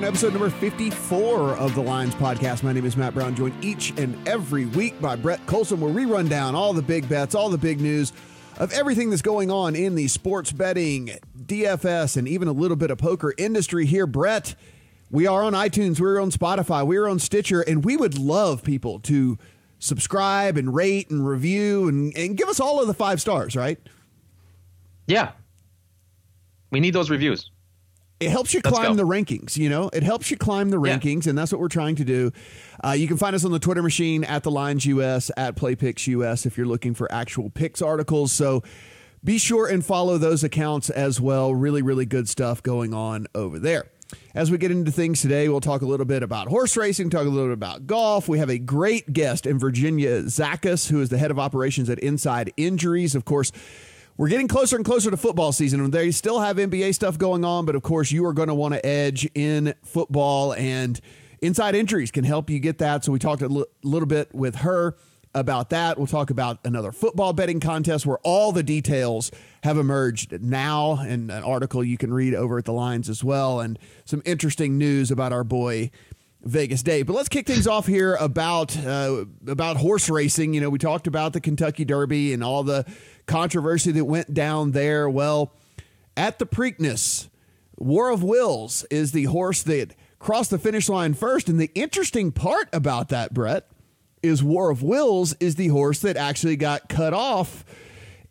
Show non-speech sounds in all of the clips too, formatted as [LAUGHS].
welcome to episode number 54 of the Lines Podcast. My name is Matt Brown, joined each and every week by Brett Colson, where we run down all the big bets, all the big news of everything that's going on in the sports betting, DFS, and even a little bit of poker industry here. Brett, we are on iTunes, we're on Spotify, we're on Stitcher, and we would love people to subscribe and rate and review and, and give us all of the five stars, right? Yeah. We need those reviews. It helps you climb the rankings, you know. It helps you climb the rankings, yeah. and that's what we're trying to do. Uh, you can find us on the Twitter machine at the Lines US at PlayPicks US if you're looking for actual picks articles. So be sure and follow those accounts as well. Really, really good stuff going on over there. As we get into things today, we'll talk a little bit about horse racing, talk a little bit about golf. We have a great guest in Virginia Zakas, who is the head of operations at Inside Injuries. Of course, we're getting closer and closer to football season. and They still have NBA stuff going on, but of course, you are going to want to edge in football, and inside injuries can help you get that. So, we talked a l- little bit with her about that. We'll talk about another football betting contest where all the details have emerged now, and an article you can read over at the lines as well, and some interesting news about our boy. Vegas Dave. But let's kick things off here about uh, about horse racing. You know, we talked about the Kentucky Derby and all the controversy that went down there. Well, at the Preakness, War of Wills is the horse that crossed the finish line first. And the interesting part about that, Brett, is War of Wills is the horse that actually got cut off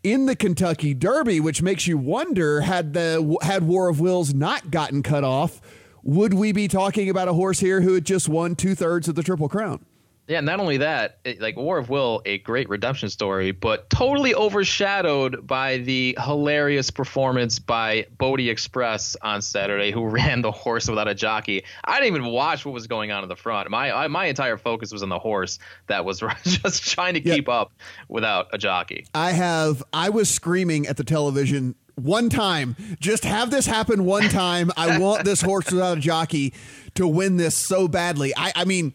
in the Kentucky Derby, which makes you wonder had the had War of Wills not gotten cut off, would we be talking about a horse here who had just won two thirds of the Triple Crown? Yeah, not only that, it, like War of Will, a great redemption story, but totally overshadowed by the hilarious performance by Bodexpress on Saturday, who [LAUGHS] ran the horse without a jockey. I didn't even watch what was going on in the front. My I, my entire focus was on the horse that was [LAUGHS] just trying to keep up without a jockey. I have I was screaming at the television one time. Just have this happen one time. I want this horse without a jockey to win this so badly. I I mean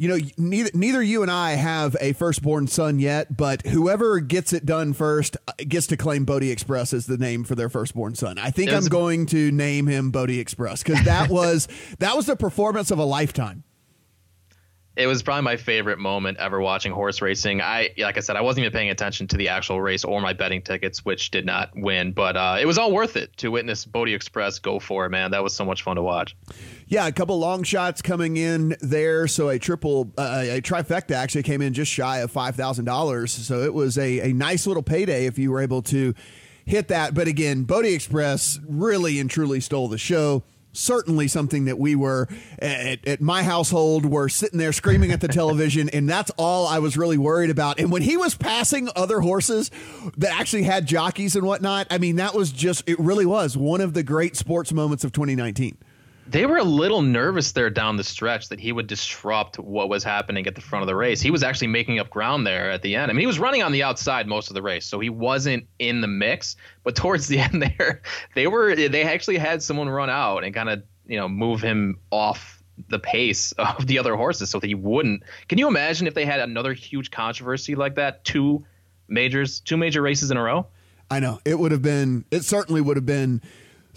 you know, neither neither you and I have a firstborn son yet, but whoever gets it done first uh, gets to claim Bodexpress as the name for their firstborn son. I think I'm going to name him Bodexpress because that [LAUGHS] was that was the performance of a lifetime it was probably my favorite moment ever watching horse racing. I, like I said, I wasn't even paying attention to the actual race or my betting tickets, which did not win, but uh, it was all worth it to witness Bodexpress go for it, man. That was so much fun to watch. Yeah, a couple long shots coming in there. So a triple, uh, a trifecta actually came in just shy of $5,000. So it was a, a nice little payday if you were able to hit that. But again, Bodexpress really and truly stole the show certainly something that we were at, at, my household were sitting there screaming at the television and that's all i was really worried about. And when he was passing other horses that actually had jockeys and whatnot i mean that was just it really was one of the great sports moments of 2019 they were a little nervous there down the stretch that he would disrupt what was happening at the front of the race. He was actually making up ground there at the end. I mean, he was running on the outside most of the race, so he wasn't in the mix. But towards the [LAUGHS] end there, they were they actually had someone run out and kind of you know move him off the pace [LAUGHS] of the other horses so that he wouldn't. Can you imagine if they had another huge controversy like that, two majors, two major races in a row? I know it would have been. It certainly would have been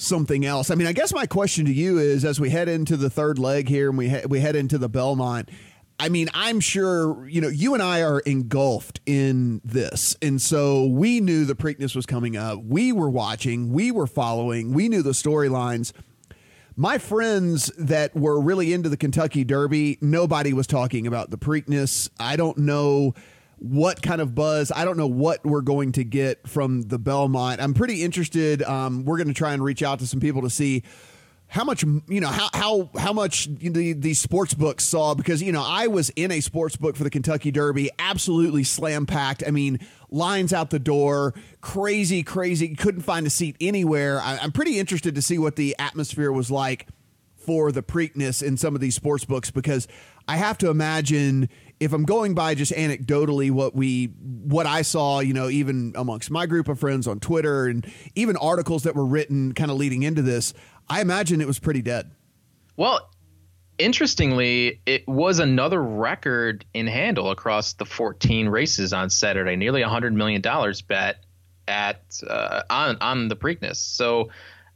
something else. I mean, I guess my question to you is as we head into the third leg here and we we head into the Belmont. I mean, I'm sure, you know, you and I are engulfed in this. And so we knew the Preakness was coming up. We were watching, we were following, we knew the storylines. My friends that were really into the Kentucky Derby, nobody was talking about the Preakness. I don't know what kind of buzz. I don't know what we're going to get from the Belmont. I'm pretty interested. Um, we're going to try and reach out to some people to see how much you know how how how much the the sports books saw because you know I was in a sports book for the Kentucky Derby, absolutely slam packed. I mean, lines out the door, crazy, crazy. Couldn't find a seat anywhere. I, I'm pretty interested to see what the atmosphere was like for the Preakness in some of these sports books because I have to imagine if I'm going by just anecdotally what we what I saw, you know, even amongst my group of friends on Twitter and even articles that were written kind of leading into this, I imagine it was pretty dead. Well, interestingly, it was another record in handle across the 14 races on Saturday, nearly 100 million dollars bet at uh, on on the Preakness. So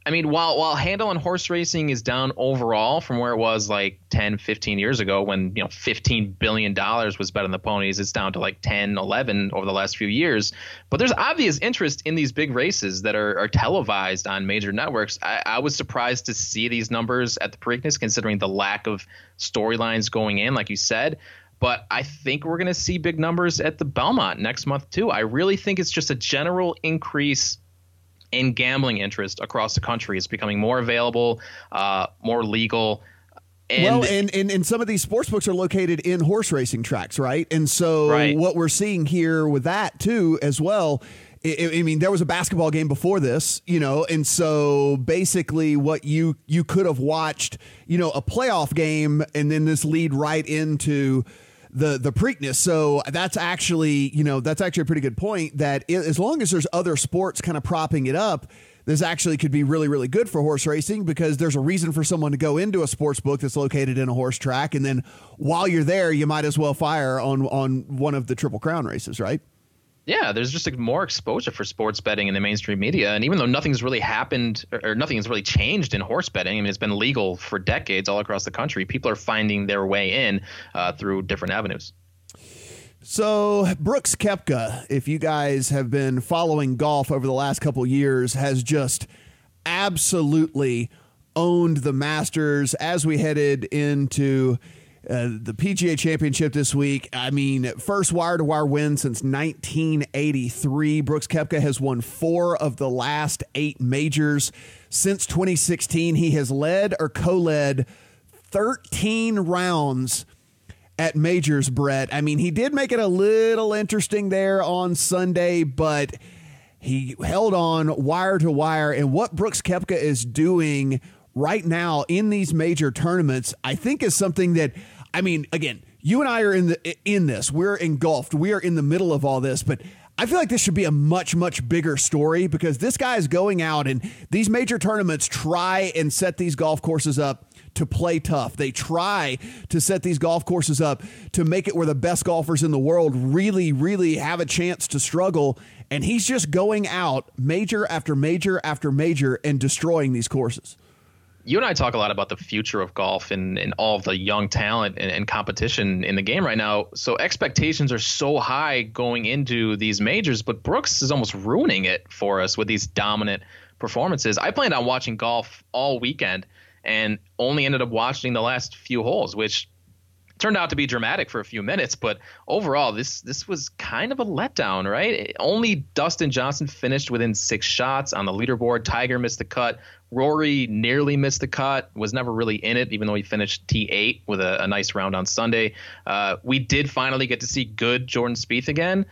I mean, while while handle on horse racing is down overall from where it was like 10, 15 years ago when, you know, 15 billion dollars was bet on the ponies, it's down to like 10, 11 over the last few years. But there's obvious interest in these big races that are, are televised on major networks. I, I was surprised to see these numbers at the Preakness considering the lack of storylines going in, like you said but I think we're going to see big numbers at the Belmont next month too. I really think it's just a general increase in gambling interest across the country. It's becoming more available, uh, more legal. And well, and, and and some of these sports books are located in horse racing tracks, right? And so right. what we're seeing here with that too, as well. I mean, there was a basketball game before this, you know, and so basically, what you you could have watched, you know, a playoff game, and then this lead right into the the Preakness. So that's actually you know that's actually a pretty good point. That it, as long as there's other sports kind of propping it up, this actually could be really really good for horse racing because there's a reason for someone to go into a sports book that's located in a horse track, and then while you're there, you might as well fire on on one of the Triple Crown races, right? Yeah, there's just like more exposure for sports betting in the mainstream media. And even though nothing's really happened or, or nothing's really changed in horse betting, I mean, it's been legal for decades all across the country. People are finding their way in uh, through different avenues. So Brooks Koepka, if you guys have been following golf over the last couple years, has just absolutely owned the Masters as we headed into uh, the PGA Championship this week. I mean, first wire to wire win since 1983. Brooks Koepka has won four of the last eight majors. Since 2016, he has led or co led 13 rounds at majors, Brett. I mean, he did make it a little interesting there on Sunday, but he held on wire to wire. And what Brooks Koepka is doing right now in these major tournaments, I think is something that I mean, again, you and I are in the in this. We're engulfed. We are in the middle of all this, but I feel like this should be a much, much bigger story because this guy is going out and these major tournaments try and set these golf courses up to play tough. They try to set these golf courses up to make it where the best golfers in the world really, really have a chance to struggle. And he's just going out major after major after major and destroying these courses you and I talk a lot about the future of golf and, and all of the young talent and, and, competition in the game right now. So expectations are so high going into these majors, but Brooks is almost ruining it for us with these dominant performances. I planned on watching golf all weekend and only ended up watching the last few holes, which turned out to be dramatic for a few minutes, but overall, this this was kind of a letdown, right? Only Dustin Johnson finished within six shots on the leaderboard. Tiger missed the cut. Rory nearly missed the cut, was never really in it, even though he finished T8 with a, a nice round on Sunday. Uh, we did finally get to see good Jordan Spieth again,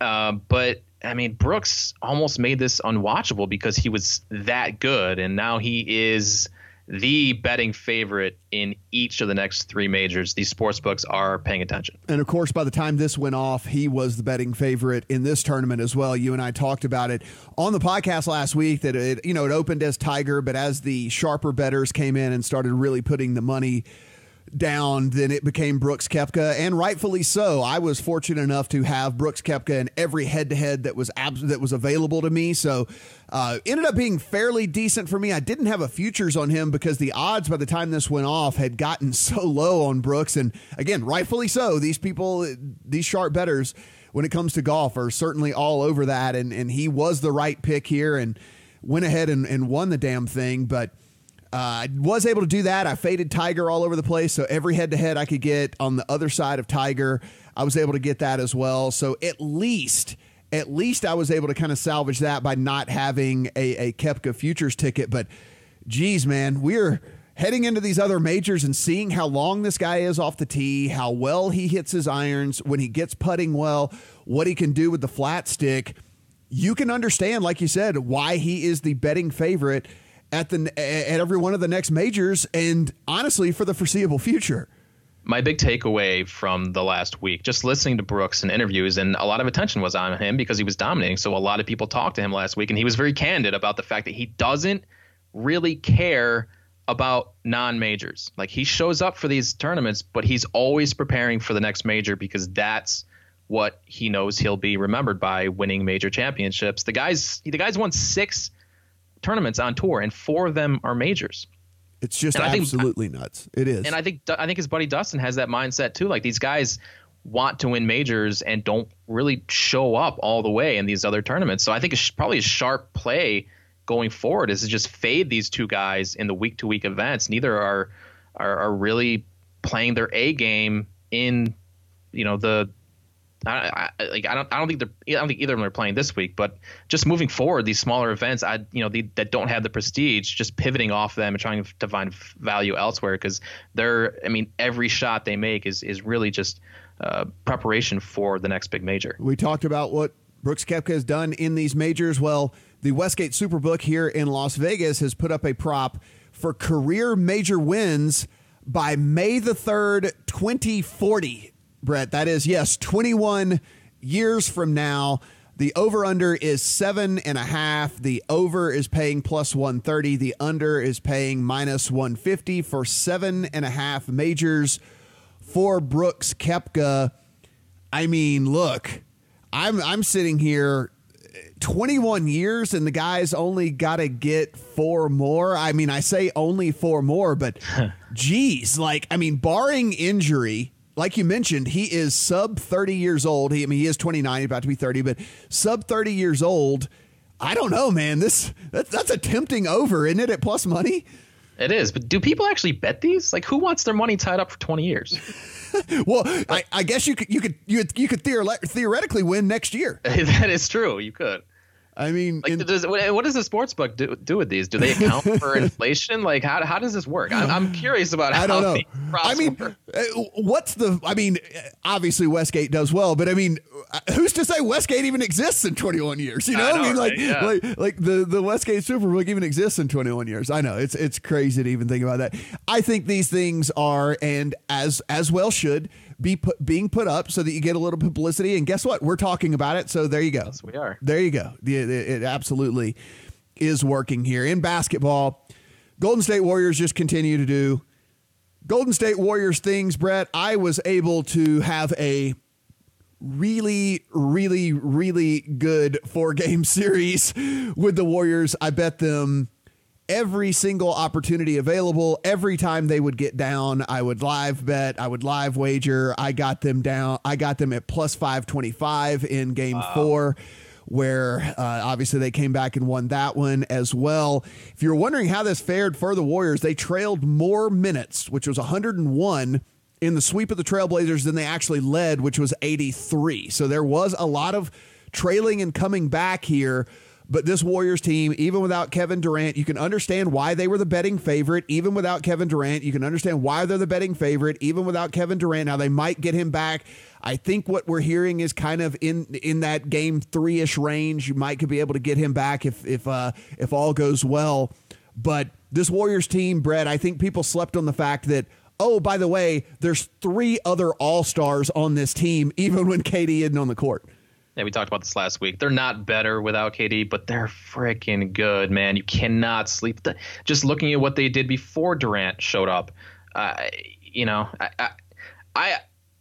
uh, but I mean, Brooks almost made this unwatchable because he was that good, and now he is the betting favorite in each of the next three majors. These sports books are paying attention. And of course, by the time this went off, he was the betting favorite in this tournament as well. You and I talked about it on the podcast last week that it, you know, it opened as Tiger, but as the sharper betters came in and started really putting the money down, then it became Brooks Koepka, and rightfully so. I was fortunate enough to have Brooks Koepka in every head to head that was that was available to me. So uh, ended up being fairly decent for me. I didn't have a futures on him because the odds by the time this went off had gotten [LAUGHS] so low on Brooks, and again, rightfully so. These people, these sharp betters, when it comes to golf, are certainly all over that, and and he was the right pick here and went ahead and, and won the damn thing, but. Uh, I was able to do that. I faded Tiger all over the place. So every head to head I could get on the other side of Tiger, I was able to get that as well. So at least, at least I was able to kind of salvage that by not having a, a Koepka futures ticket. But geez, man, we're heading into these other majors and seeing how long this guy is off the tee, how well he hits his irons, when he gets putting well, what he can do with the flat stick. You can understand, like you said, why he is the betting favorite at the at every one of the next majors, and honestly, for the foreseeable future. My big takeaway from the last week, just listening to Brooks in interviews, and a lot of attention was on him because he was dominating. So a lot of people talked to him last week, and he was very candid about the fact that he doesn't really care about non-majors. Like he shows up for these tournaments, but he's always preparing for the next major because that's what he knows he'll be remembered by winning major championships. The guys the guys won 6 tournaments on tour, and four of them are majors. It's just and uh, absolutely think, nuts. It is. And I think I think his buddy Dustin has that mindset too. Like these guys want to win majors and don't really show up all the way in these other tournaments. So I think it's probably a sharp play going forward is to just fade these two guys in the week to week events. Neither are, are are really playing their A game in you know the I, I, like I don't I don't think they're I don't think either of them are playing this week, but just moving forward, these smaller events, I you know the, that don't have the prestige, just pivoting off them and trying to find value elsewhere because they're I mean every shot they make is is really just uh, preparation for the next big major. We talked about what Brooks Koepka has done in these majors. Well, the Westgate Superbook here in Las Vegas has put up a prop for career major wins by May the 3rd, 2040. Brett. That is, yes, 21 years from now. The over under is seven and a half. The over is paying plus 130. The under is paying minus 150 for seven and a half majors for Brooks Koepka. I mean, look, I'm I'm sitting here 21 years and the guy's only got to get four more. I mean, I say only four more, but [LAUGHS] geez, like I mean, barring injury, like you mentioned, he is sub 30 years old. He, I mean, he is 29, about to be 30, but sub 30 years old. I don't know, man. This that's, that's a tempting over, isn't it? At plus money. It is, but do people actually bet these? Like, who wants their money tied up for 20 years? [LAUGHS] well, I, I, guess you could you could you, you could theoretically win next year. [LAUGHS] that is true. You could. I mean, like, in, does, what does the sports book do, do with these? Do they account [LAUGHS] for inflation? Like, how, how does this work? I'm, I'm curious about I don't know. I mean, work. Uh, what's the? I mean, obviously Westgate does well, but I mean, uh, who's to say Westgate even exists in 21 years? You know, I, know, I mean, right? like, yeah. like, like the the Westgate Superbook even exists in 21 years. I know it's it's crazy to even think about that. I think these things are, and as as well should be put, being put up so that you get a little publicity. And guess what? We're talking about it. So there you go. Yes, we are. There you go. It, it absolutely is working here. In basketball, Golden State Warriors just continue to do Golden State Warriors things, Brett. I was able to have a really, really, really good four game [LAUGHS] series with the Warriors. I bet them every single opportunity available. Every time they would get down, I would live bet, I would live wager. I got them down. I got them at plus 525 in game wow. four. Where uh, obviously they came back and won that one as well. If you're wondering how this fared for the Warriors, they trailed more minutes, which was 101 in the sweep of the Trailblazers than they actually led, which was 83. So there was a lot of trailing and coming back here but this Warriors team, even without Kevin Durant, you can understand why they were the betting favorite. Even without Kevin Durant, you can understand why they're the betting favorite. Even without Kevin Durant, now they might get him back. I think what we're hearing is kind of in in that game three ish range. You might could be able to get him back if if uh, if all goes well. But this Warriors team, Brett, I think people slept on the fact that oh, by the way, there's three other All Stars on this team, [LAUGHS] even when KD isn't on the court. Yeah, we talked about this last week. They're not better without KD, but they're freaking good, man. You cannot sleep. Just looking at what they did before Durant showed up, uh, you know, I, I, I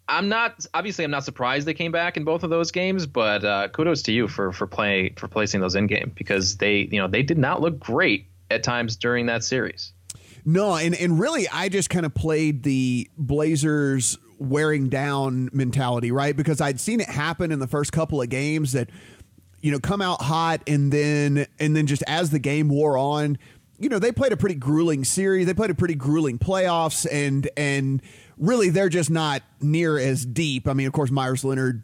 I'm not obviously I'm not surprised they came back in both of those games, but uh, kudos to you for for playing for placing those in game because they you know they did not look great at times during that series. No, and and really I just kind of played the Blazers wearing down mentality, right? Because I'd seen it happen in the first couple of games that you know come out hot and then and then just as the game wore on, you know, they played a pretty grueling series. They played a pretty grueling playoffs and and really they're just not near as deep. I mean, of course Meyers Leonard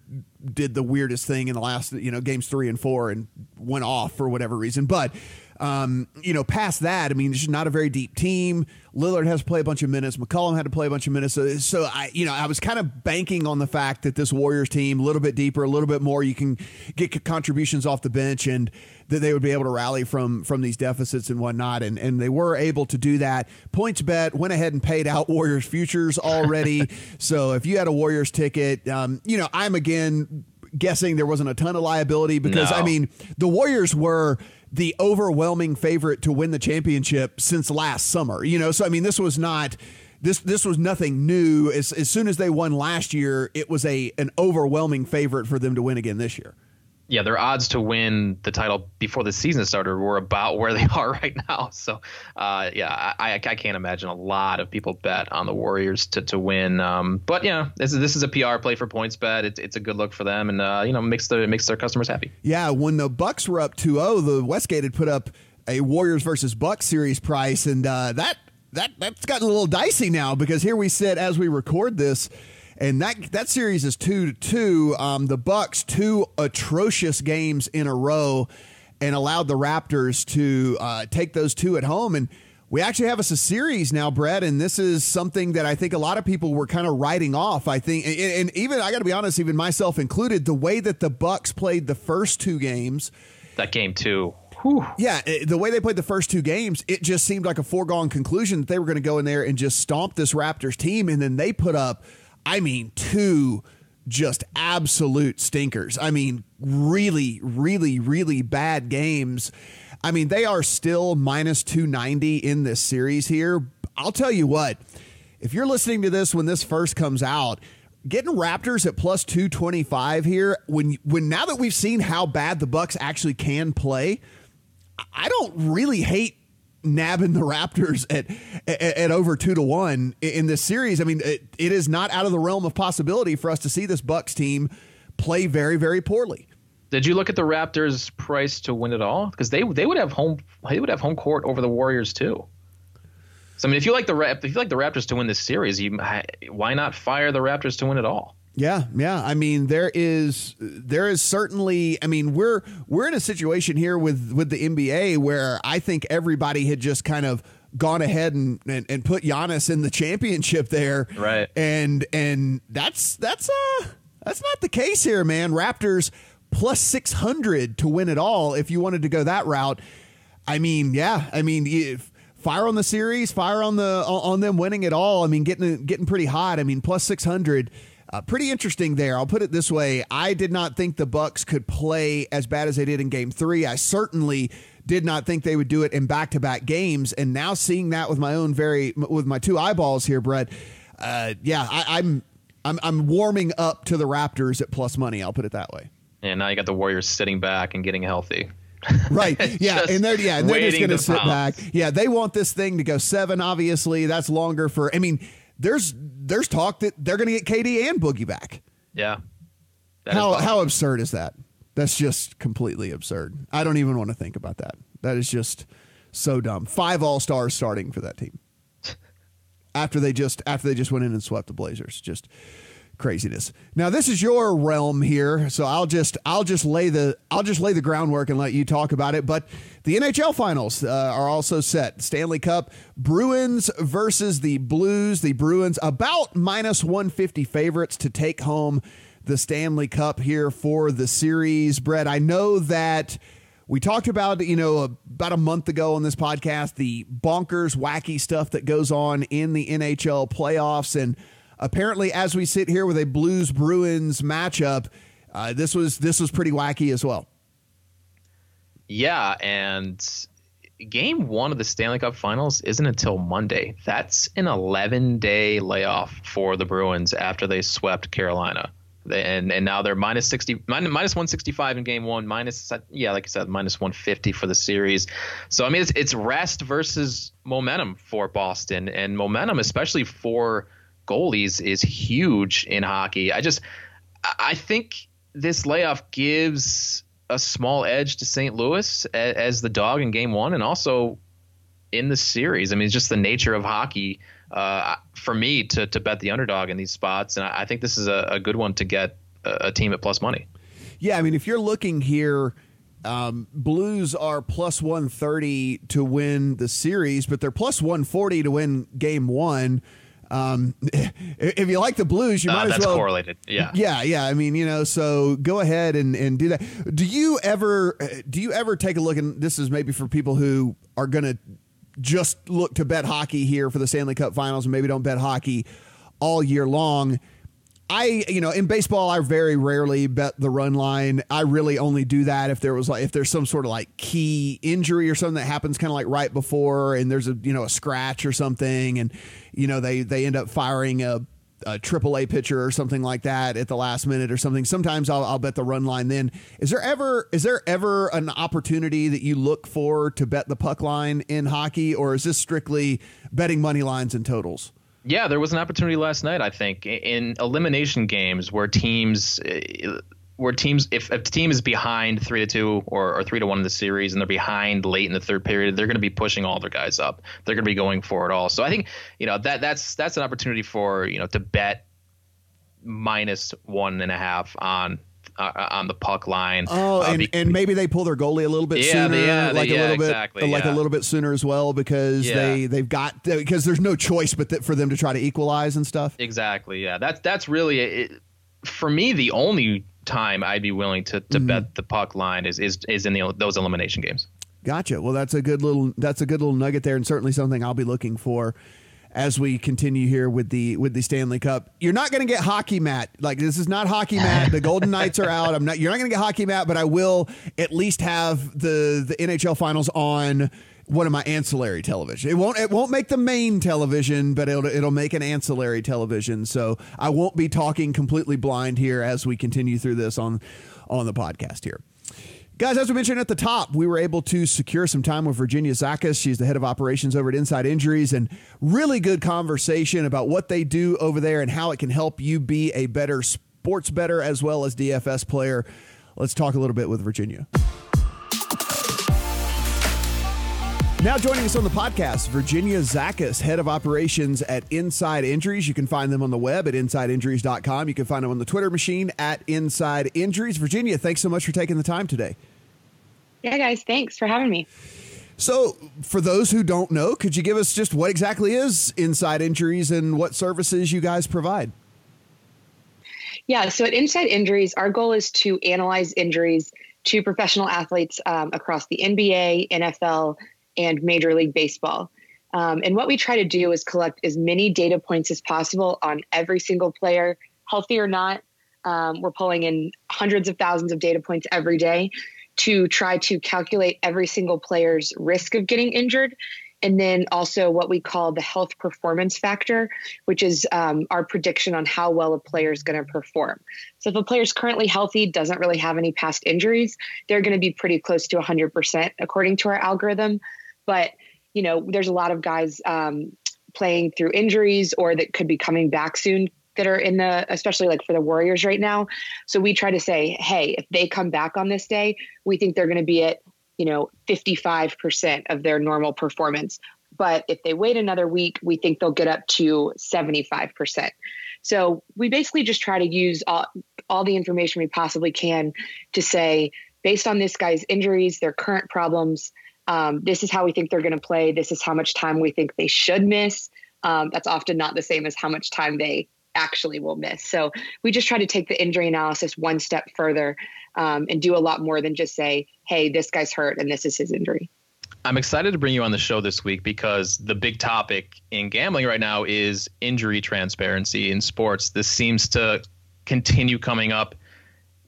did the weirdest thing in the last, you know, games 3 and 4 and went off for whatever reason, but um, you know, past that, I mean, it's just not a very deep team. Lillard has to play a bunch of minutes. McCollum had to play a bunch of minutes. So, so I, you know, I was kind of banking on the fact that this Warriors team, a little bit deeper, a little bit more, you can get contributions off the bench, and that they would be able to rally from from these deficits and whatnot. And and they were able to do that. PointsBet went ahead and paid out Warriors futures already. [LAUGHS] so if you had a Warriors ticket, um, you know, I'm again guessing there wasn't a ton of liability because no. I mean the Warriors were the overwhelming favorite to win the championship since last summer. You know, so I mean, this was not this this was nothing new. As, as soon as they won last year, it was a an overwhelming favorite for them to win again this year. Yeah, their odds to win the title before the season started were about where they [LAUGHS] are right now. So, uh, yeah, I, I, can't imagine a lot of people bet on the Warriors to, to win. Um, but yeah, this is this is a PR play for PointsBet. It's it's a good look for them, and uh, you know makes the makes their customers happy. Yeah, when the Bucks were up 2-0, the Westgate had put up a Warriors versus Bucks series price, and uh, that that that's gotten a little dicey now because here we sit as we record this and that that series is two to two. Um, the Bucks two atrocious games in a row, and allowed the Raptors to uh, take those two at home. And we actually have us a series now, Brett, and this is something that I think a lot of people were kind of writing off. I think, and, and even I got to be honest, even myself included, the way that the Bucks played the first two games, that game too. Whew. Yeah, the way they played the first two games, it just seemed like a foregone conclusion that they were going to go in there and just stomp this Raptors team, and then they put up I mean, two just absolute stinkers. I mean, really, really, really bad games. I mean, they are still minus 290 in this series here. I'll tell you what, if you're listening to this when this first comes out, getting Raptors at plus 225 here, when when now that we've seen how bad the Bucks actually can play, I don't really hate nabbing the Raptors at, at, at over two to one in this series. I mean, it, it is not out of the realm of possibility for us to see this Bucks team play very, very poorly. Did you look at the Raptors' price to win it all? Because they they would have home they would have home court over the Warriors too. So I mean, if you like the if you like the Raptors to win this series, you why not fire the Raptors to win it all? Yeah, yeah. I mean, there is there is certainly. I mean, we're we're in a situation here with with the NBA where I think everybody had just kind of gone ahead and, and, and put Giannis in the championship there, right? And and that's that's uh that's not the case here, man. Raptors plus six hundred to win it all. If you wanted to go that route, I mean, yeah. I mean, if, fire on the series, fire on the on them winning it all. I mean, getting getting pretty hot. I mean, plus six hundred uh, pretty interesting there. I'll put it this way: I did not think the Bucks could play as bad as they did in Game Three. I certainly did not think they would do it in back-to-back games. And now seeing that with my own very with my two eyeballs here, Brett. Uh, yeah, I, I'm I'm I'm warming up to the Raptors at plus money. I'll put it that way. And now you got the Warriors sitting back and getting healthy. [LAUGHS] right. [LAUGHS] Yeah. and they're yeah, and they're just gonna sit pounce. back. Yeah, they want this thing to go seven, obviously. That's longer for I mean, there's there's talk that they're going to get KD and Boogie back. Yeah. how how absurd is that? That's just completely absurd. I don't even want to think about that. That is just so dumb. Five All Stars starting for that team [LAUGHS] after they just after they just went in and swept the Blazers. Just craziness. Now this is your realm here, so I'll just I'll just lay the I'll just lay the groundwork and let you talk about it. But the NHL finals uh, are also set. Stanley Cup Bruins versus the Blues. The Bruins about minus 150 favorites to take home the Stanley Cup here for the series. Brett, I know that we talked about you know about a month ago on this podcast the bonkers wacky stuff that goes on in the NHL playoffs and apparently, as we sit here with a Blues Bruins matchup, uh, this was this was pretty wacky as well. Yeah, and game one of the Stanley Cup Finals isn't until Monday. That's an 11 day layoff for the Bruins after they swept Carolina. And and now they're minus 60 minus 165 in game one minus yeah like i said minus 150 for the series so i mean it's, it's rest versus momentum for boston and momentum especially for goalies is huge in hockey. I just I think this layoff gives a small edge to St. Louis as, as the dog in game one and also in the series. I mean, it's just the nature of hockey uh, for me to, to bet the underdog in these spots. And I, I think this is a, a, good one to get a, a, team at plus money. Yeah. I mean, if you're looking here, um, Blues are plus 130 to win the series, but they're plus 140 to win game one. Um, [LAUGHS] if you like the blues, you uh, might as well. correlated. Yeah. [LAUGHS] Yeah. Yeah. I mean, you know, so go ahead and, and do that. Do you ever, do you ever take a look and this is maybe for people who are going to just look to bet hockey here for the Stanley Cup finals and maybe don't bet hockey all year long. I, you know, in baseball, I very rarely bet the run line. I really only do that if there was like if there's some sort of like key injury or something that happens kind of like right before, and there's a you know a scratch or something, and you know they they end up firing a a triple A pitcher or something like that at the last minute or something. Sometimes I'll, I'll bet the run line. Then is there ever is there ever an opportunity that you look for to bet the puck line in hockey, or is this strictly betting money lines and totals? Yeah, there was an opportunity last night. I think in elimination games where teams eh, where teams if, a team is behind three to two or, or three to one in the series and they're behind late in the third period, they're going to be pushing all their guys up. They're going to be going for it all. So I think you know that that's that's an opportunity for you know to bet minus one and a half on uh, on the puck line. Oh, uh, and, and maybe they pull their goalie a little bit yeah, sooner, yeah, like yeah, a little bit, exactly, like a little bit sooner as well, because they they've got because there's no choice but th- for them to try to equalize and stuff. Exactly. Yeah. That's that's really it, for me the only time I'd be willing to, to mm-hmm. bet the puck line is is is in the, those elimination games. Gotcha. Well, that's a good little that's a good little nugget there, and certainly something I'll be looking for as we continue here with the with the Stanley Cup. You're not going to get hockey Matt. Like this is not hockey Matt. The Golden Knights are out. I'm not. You're not going to get hockey Matt, but I will at least have the the NHL Finals on one of my ancillary television. It won't it won't make the main television, but it'll it'll make an ancillary television. So I won't be talking completely blind here as we continue through this on on the podcast here. Guys, as we mentioned at the top, we were able to secure some time with Virginia Zakas. She's the head of operations over at Inside Injuries, and really good conversation about what they do over there and how it can help you be a better sports better as well as DFS player. Let's talk a little bit with Virginia. Now joining us on the podcast, Virginia Zakas, head of operations at Inside Injuries. You can find them on the web at insideinjuries.com. You can find them on the Twitter machine at Inside Injuries. Virginia, thanks so much for taking the time today. Yeah, guys, thanks for having me. So, for those who don't know, could you give us just what exactly is Inside Injuries and what services you guys provide? Yeah, so at Inside Injuries, our goal is to analyze injuries to professional athletes um, across the NBA, NFL, and Major League Baseball. Um, and what we try to do is collect as many data points as possible on every single player, healthy or not. Um, we're pulling in hundreds of thousands of data points every day to try to calculate every single player's risk of getting injured. And then also what we call the health performance factor, which is um, our prediction on how well a player is going to perform. So if a player is currently healthy, doesn't really have any past injuries, they're going to be pretty close to 100% according to our algorithm. But, you know, there's a lot of guys um, playing through injuries or that could be coming back soon that are in the especially like for the warriors right now. So we try to say hey if they come back on this day we think they're going to be at you know 55% of their normal performance. But if they wait another week we think they'll get up to 75% so we basically just try to use all, all the information we possibly can to say based on this guy's injuries their current problems um, this is how we think they're going to play. This is how much time we think they should miss. Um, that's often not the same as how much time they actually will miss. So we just try to take the injury analysis one step further um, and do a lot more than just say, hey, this guy's hurt and this is his injury. I'm excited to bring you on the show this week because the big topic in gambling right now is injury transparency in sports. This seems to continue coming up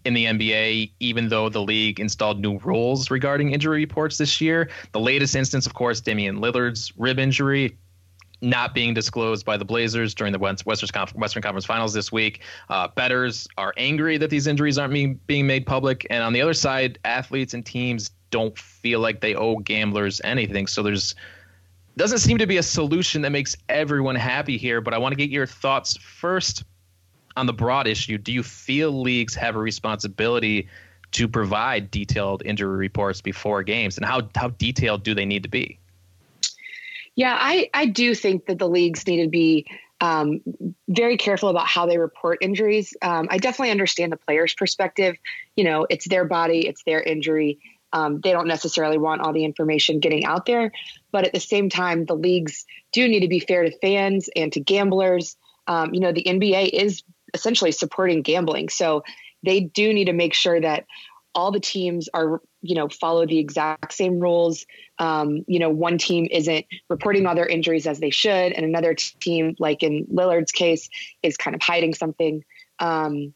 in the NBA, even though the league installed new rules regarding injury reports this year. The latest instance, of course, Damian Lillard's rib injury not being disclosed by the Blazers during the Western Conference, Finals this week. Uh, betters are angry that these injuries aren't being, being made public, and on the other side, athletes and teams don't feel like they owe gamblers anything. So there's doesn't seem to be a solution that makes everyone happy here. But I want to get your thoughts first on the broad issue. Do you feel leagues have a responsibility? To provide detailed injury reports before games, and how how detailed do they need to be? Yeah, I, I do think that the leagues need to be um, very careful about how they report injuries. Um, I definitely understand the player's perspective. You know, it's their body, it's their injury. Um, they don't necessarily want all the information getting out there. But at the same time, the leagues do need to be fair to fans and to gamblers. Um, you know, the NBA is essentially supporting gambling. So they do need to make sure that all the teams are you know follow the exact same rules um, you know one team isn't reporting all their injuries as they should and another team like in lillard's case is kind of hiding something um,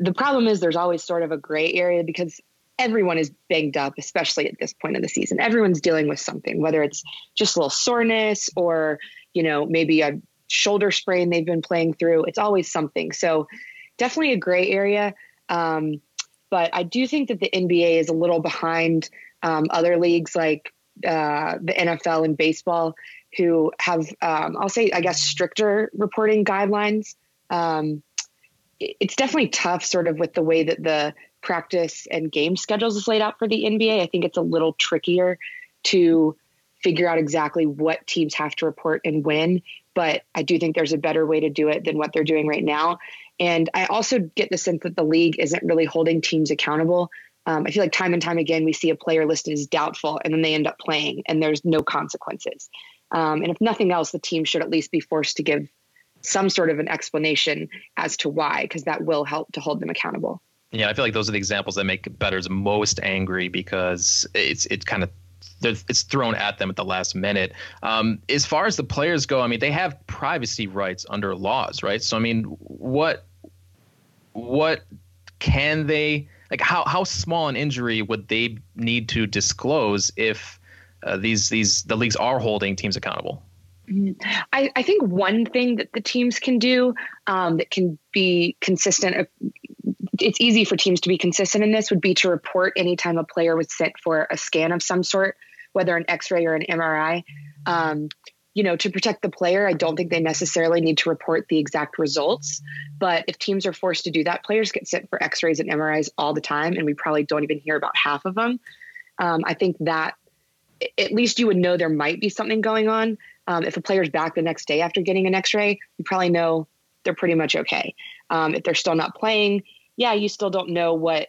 the problem is there's always sort of a gray area because everyone is banged up especially at this point in the season everyone's dealing with something whether it's just a little soreness or you know maybe a shoulder sprain they've been playing through. It's always something. So definitely a gray area. Um, but I do think that the NBA is a little behind um, other leagues like uh, the NFL and baseball, who have, um, I'll say, I guess, stricter reporting guidelines. Um, it's definitely tough, sort of, with the way that the practice and game schedules is laid out for the NBA. I think it's a little trickier to figure out exactly what teams have to report and when. But I do think there's a better way to do it than what they're doing right now. And I also get the sense that the league isn't really holding teams accountable. Um, I feel like time and time again, we see a player listed as doubtful and then they end up playing and there's no consequences. Um, and if nothing else, the team should at least be forced to give some sort of an explanation as to why, because that will help to hold them accountable. Yeah, I feel like those are the examples that make bettors most angry because it's it kind of it's thrown at them at the last minute. Um, as far as the players go, I mean, they have privacy rights under laws, right? So, I mean, what what can they like? How how small an injury would they need to disclose if uh, these these the leagues are holding teams accountable? I, I, think one thing that the teams can do um, that can be consistent, uh, it's easy for teams to be consistent in this, would be to report anytime a player was sent for a scan of some sort whether an X-ray or an MRI. Um, you know, to protect the player, I don't think they necessarily need to report the exact results. But if teams are forced to do that, players get sent for X-rays and MRIs all the time, and we probably don't even hear about half of them. Um, I think that at least you would know there might be something going on. Um, if a player's back the next day after getting an X-ray, you probably know they're pretty much okay. Um, if they're still not playing, yeah, you still don't know what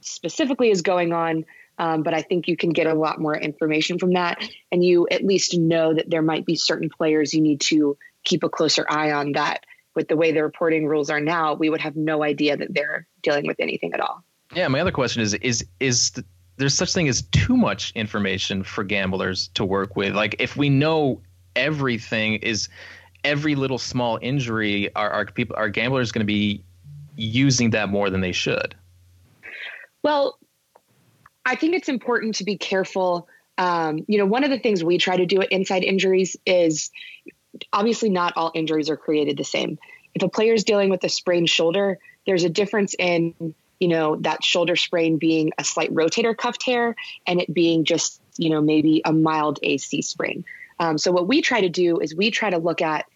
specifically is going on, um, but I think you can get a lot more information from that. And you at least know that there might be certain players you need to keep a closer eye on that. With the way the reporting rules are now, we would have no idea that they're dealing with anything at all. Yeah, my other question is is is the, there's such thing as too much information for gamblers to work with? Like if we know everything is every little small injury, are, are people are gamblers going to be using that more than they should? Well, I think it's important to be careful. Um, you know, one of the things we try to do at Inside Injuries is obviously not all injuries are created the same. If a player is dealing with a sprained shoulder, there's a difference in you know that shoulder sprain being a slight rotator cuff tear and it being just you know maybe a mild AC sprain. Um, so what we try to do is we try to look at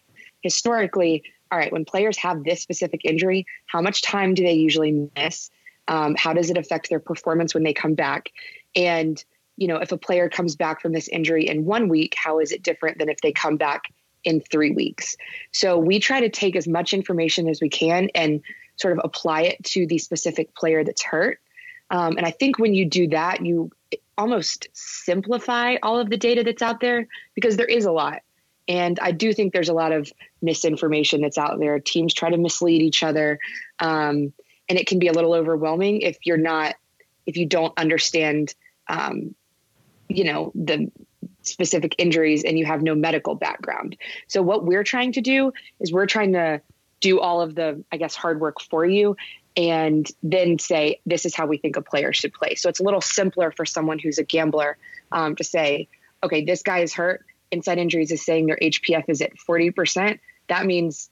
historically. All right, when players have this specific injury, how much time do they usually miss? Um, how does it affect their performance when they come back? And, you know, if a player comes back from this injury in one week, how is it different than if they come back in three weeks? So we try to take as much information as we can and sort of apply it to the specific player that's hurt. Um, and I think when you do that, you almost simplify all of the data that's out there because there is a lot. And I do think there's a lot of misinformation that's out there. Teams try to mislead each other. Um, and it can be a little overwhelming if you're not if you don't understand um, you know the specific injuries and you have no medical background. So what we're trying to do is we're trying to do all of the i guess hard work for you and then say this is how we think a player should play. So it's a little simpler for someone who's a gambler um, to say okay this guy is hurt. Inside injuries is saying their hpf is at 40% that means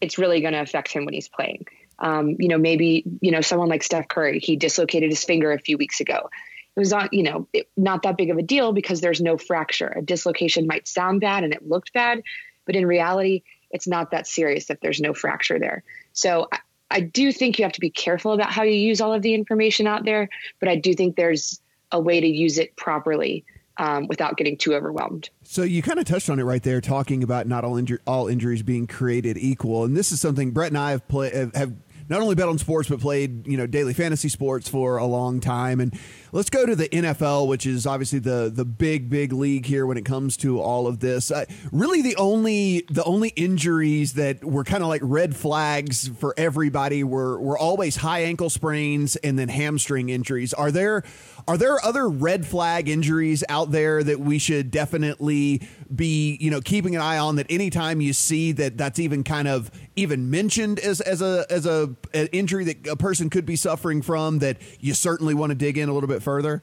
it's really going to affect him when he's playing um, you know, maybe, you know, someone like Steph Curry, he dislocated his finger a few weeks ago. It was not, you know, it, not that big of a deal because there's no fracture. A dislocation might sound bad and it looked bad, but in reality, it's not that serious if there's no fracture there. So I, I do think you have to be careful about how you use all of the information out there, but I do think there's a way to use it properly um, without getting too overwhelmed. So you kind of touched on it right there, talking about not all all injuries being created equal, and this is something Brett and I have play have not only bet on sports but played you know daily fantasy sports for a long time. And let's go to the NFL which is obviously the the big big league here when it comes to all of this. Uh, really the only the only injuries that were kind of like red flags for everybody were were always high ankle sprains and then hamstring injuries. Are there are there other red flag injuries out there that we should definitely be, you know, keeping an eye on that anytime you see that that's even kind of even mentioned as as a as a an injury that a person could be suffering from that you certainly want to dig in a little bit further?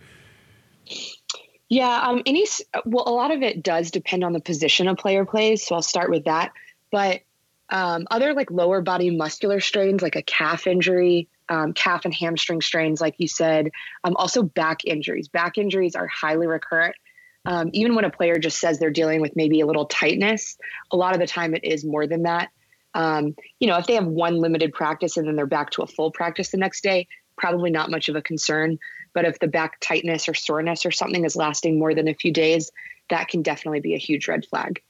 Yeah, um, any well, a lot of it does depend on the position a player plays. So I'll start with that. But um, other like lower body muscular strains, like a calf injury, um, calf and hamstring strains, like you said, um, also back injuries. Back injuries are highly recurrent. Um, even when a player just says they're dealing with maybe a little tightness, a lot of the time it is more than that. Um, you know, if they have one limited practice and then they're back to a full practice the next day, probably not much of a concern. But if the back tightness or soreness or something is lasting more than a few days, that can definitely be a huge red flag.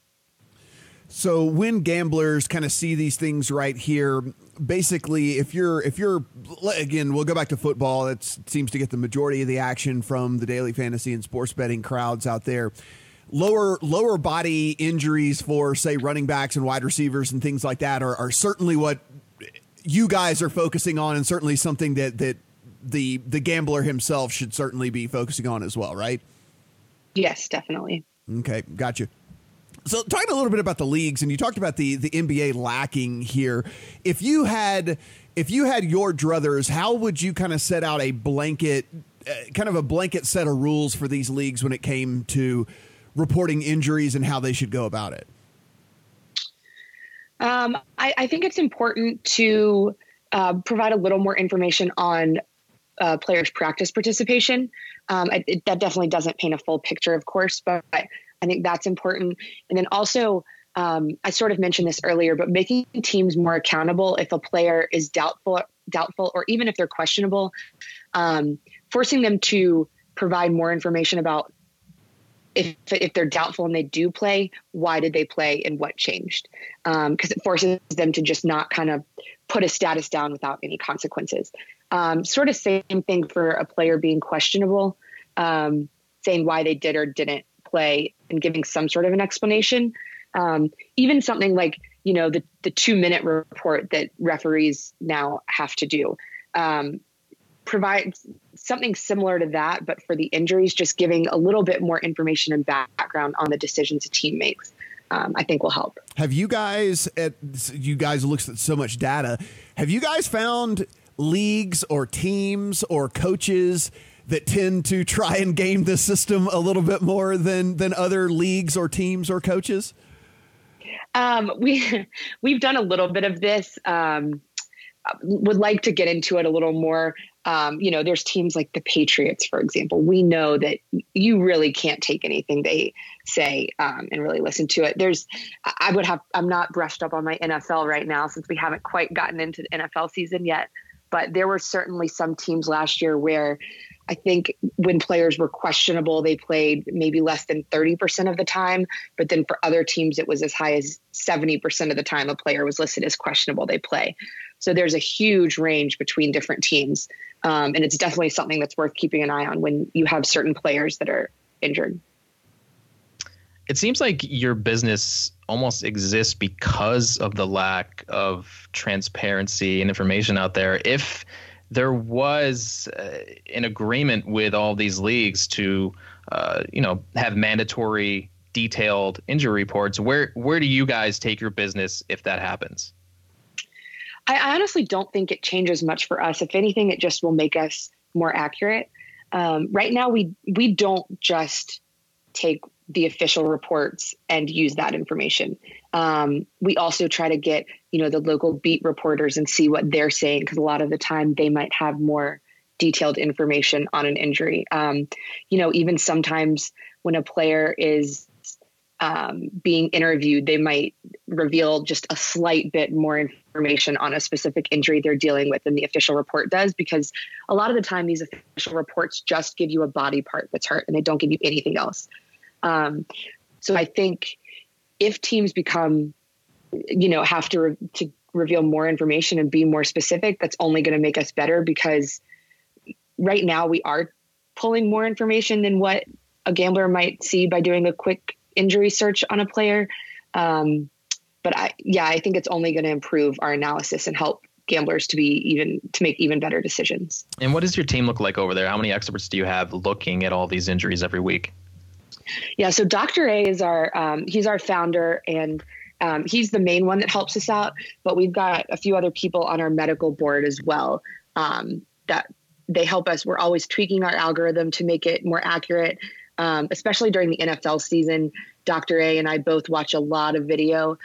So when gamblers kind of see these things right here, basically, if you're if you're again, we'll go back to football. It seems to get the majority of the action from the daily fantasy and sports betting crowds out there. Lower lower body injuries for say running backs and wide receivers and things like that are, are certainly what you guys are focusing on, and certainly something that that the the gambler himself should certainly be focusing on as well, right? Yes, definitely. Okay, got you. So, talking a little bit about the leagues, and you talked about the the NBA lacking here. If you had if you had your druthers, how would you kind of set out a blanket, uh, kind of a blanket set of rules for these leagues when it came to reporting injuries and how they should go about it? Um, I, I, think it's important to uh, provide a little more information on uh, players' practice participation. Um, it, that definitely doesn't paint a full picture, of course, but I think that's important. And then also, um, I sort of mentioned this earlier, but making teams more accountable if a player is doubtful, doubtful, or even if they're questionable, um, forcing them to provide more information about if if they're doubtful and they do play, why did they play and what changed? Because um, it forces them to just not kind of put a status down without any consequences. Um, sort of same thing for a player being questionable, um, saying why they did or didn't play and giving some sort of an explanation. Um, even something like you know the the two minute report that referees now have to do um, provide something similar to that, but for the injuries, just giving a little bit more information and background on the decisions a team makes. Um, I think will help. Have you guys at you guys looked at so much data? Have you guys found leagues or teams or coaches that tend to try and game the system a little bit more than than other leagues or teams or coaches? Um, we [LAUGHS] we've done a little bit of this. Um, would like to get into it a little more. Um, you know, there's teams like the Patriots, for example. We know that you really can't take anything they say um, and really listen to it. There's, I would have, I'm not brushed up on my NFL right now since we haven't quite gotten into the NFL season yet. But there were certainly some teams last year where I think when players were questionable, they played maybe less than 30% of the time. But then for other teams, it was as high as 70% of the time a player was listed as questionable, they play. So there's a huge range between different teams. Um, and it's definitely something that's worth keeping an eye on when you have certain players that are injured. It seems like your business almost exists because of the lack of transparency and information out there. If there was uh, an agreement with all these leagues to, uh, you know, have mandatory detailed injury reports, where where do you guys take your business if that happens? I honestly don't think it changes much for us. If anything, it just will make us more accurate. Um, right now, we we don't just take the official reports and use that information. Um, we also try to get you know the local beat reporters and see what they're saying because a lot of the time they might have more detailed information on an injury. Um, you know, even sometimes when a player is um, being interviewed, they might reveal just a slight bit more information on a specific injury they're dealing with than the official report does, because a lot of the time these official reports just give you a body part that's hurt and they don't give you anything else. Um, so I think if teams become, you know, have to re- to reveal more information and be more specific, that's only going to make us better because right now we are pulling more information than what a gambler might see by doing a quick injury search on a player. Um, but I, yeah, I think it's only going to improve our analysis and help gamblers to be even to make even better decisions. And what does your team look like over there? How many experts do you have looking at all these injuries every week? Yeah, so Dr. A is our um, he's our founder and um, he's the main one that helps us out. But we've got a few other people on our medical board as well um, that they help us. We're always tweaking our algorithm to make it more accurate um, especially during the NFL season, Dr. A and I both watch a lot of video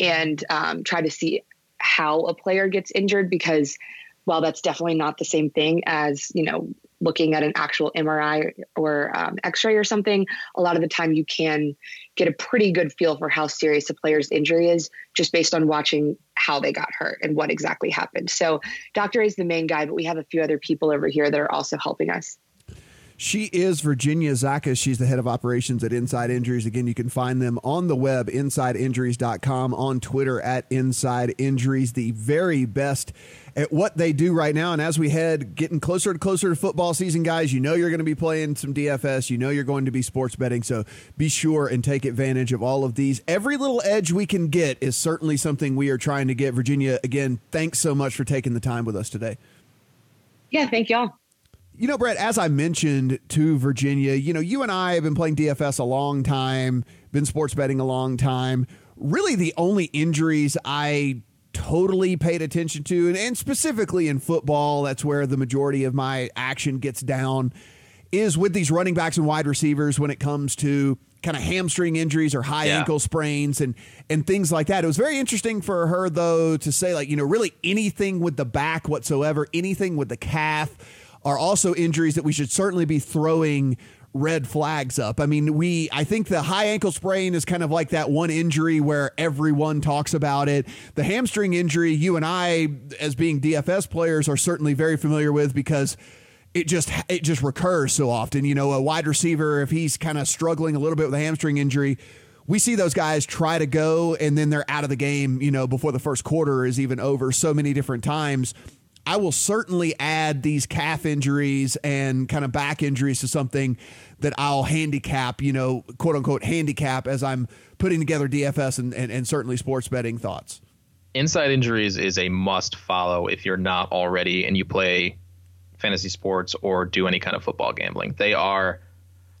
and um, try to see how a player gets injured because while that's definitely not the same thing as you know looking at an actual MRI or um, X-ray or something, a lot of the time you can get a pretty good feel for how serious a player's injury is just based on watching how they got hurt and what exactly happened. So Dr. A is the main guy, but we have a few other people over here that are also helping us. She is Virginia Zakas. She's the head of operations at Inside Injuries. Again, you can find them on the web, insideinjuries.com, on Twitter at Inside Injuries, the very best at what they do right now. And as we head getting closer and closer to football season, guys, you know you're going to be playing some DFS. You know you're going to be sports betting. So be sure and take advantage of all of these. Every little edge we can get is certainly something we are trying to get. Virginia, again, thanks so much for taking the time with us today. Yeah, thank y'all. You know, Brett, as I mentioned to Virginia, you know, you and I have been playing DFS a long time, been sports betting a long time. Really, the only injuries I totally paid attention to, and, and specifically in football, that's where the majority of my action gets down, is with these running backs and wide receivers when it comes to kind of hamstring injuries or high yeah. ankle sprains and and things like that. It was very interesting for her though to say like, you know, really anything with the back whatsoever, anything with the calf are also injuries that we should certainly be throwing red flags up. I mean, we I think the high ankle sprain is kind of like that one injury where everyone talks about it. The hamstring injury, you and I as being DFS players are certainly very familiar with because it just it just recurs so often. You know, a wide receiver if he's kind of struggling a little bit with a hamstring injury, we see those guys try to go and then they're out of the game, you know, before the first quarter is even over so many different times. I will certainly add these calf injuries and kind of back injuries to something that I'll handicap, you know, quote unquote handicap as I'm putting together DFS and, and, and certainly sports betting thoughts. Inside injuries is a must follow if you're not already and you play fantasy sports or do any kind of football gambling. They are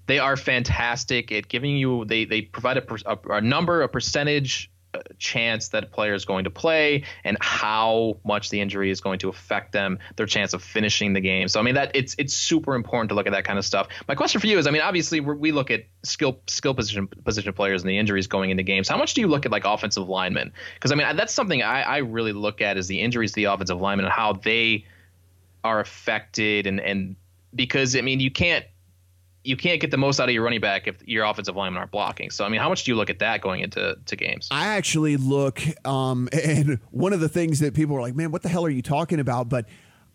they are fantastic at giving you they they provide a, a, a number a percentage Uh, chance that a player is going to play and how much the injury is going to affect them, their chance of finishing the game. So I mean that it's it's super important to look at that kind of stuff. My question for you is, I mean, obviously we look at skill skill position position players and the injuries going into games. How much do you look at like offensive linemen? Because I mean that's something I, I really look at is the injuries to the offensive linemen and how they are affected and and because I mean you can't you can't get the most out of your running back if your offensive linemen aren't blocking. So I mean, how much do you look at that going into to games? I actually look, um, [LAUGHS] and one of the things that people are like, "Man, what the hell are you talking about?" But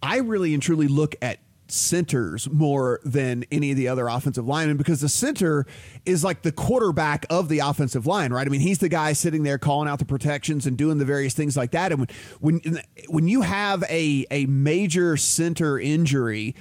I really and truly look at centers more than any of the other offensive linemen because the center is like the quarterback of the offensive line, right? I mean, he's the guy sitting there calling out the protections and doing the various things like that. And when when when you have a a major center injury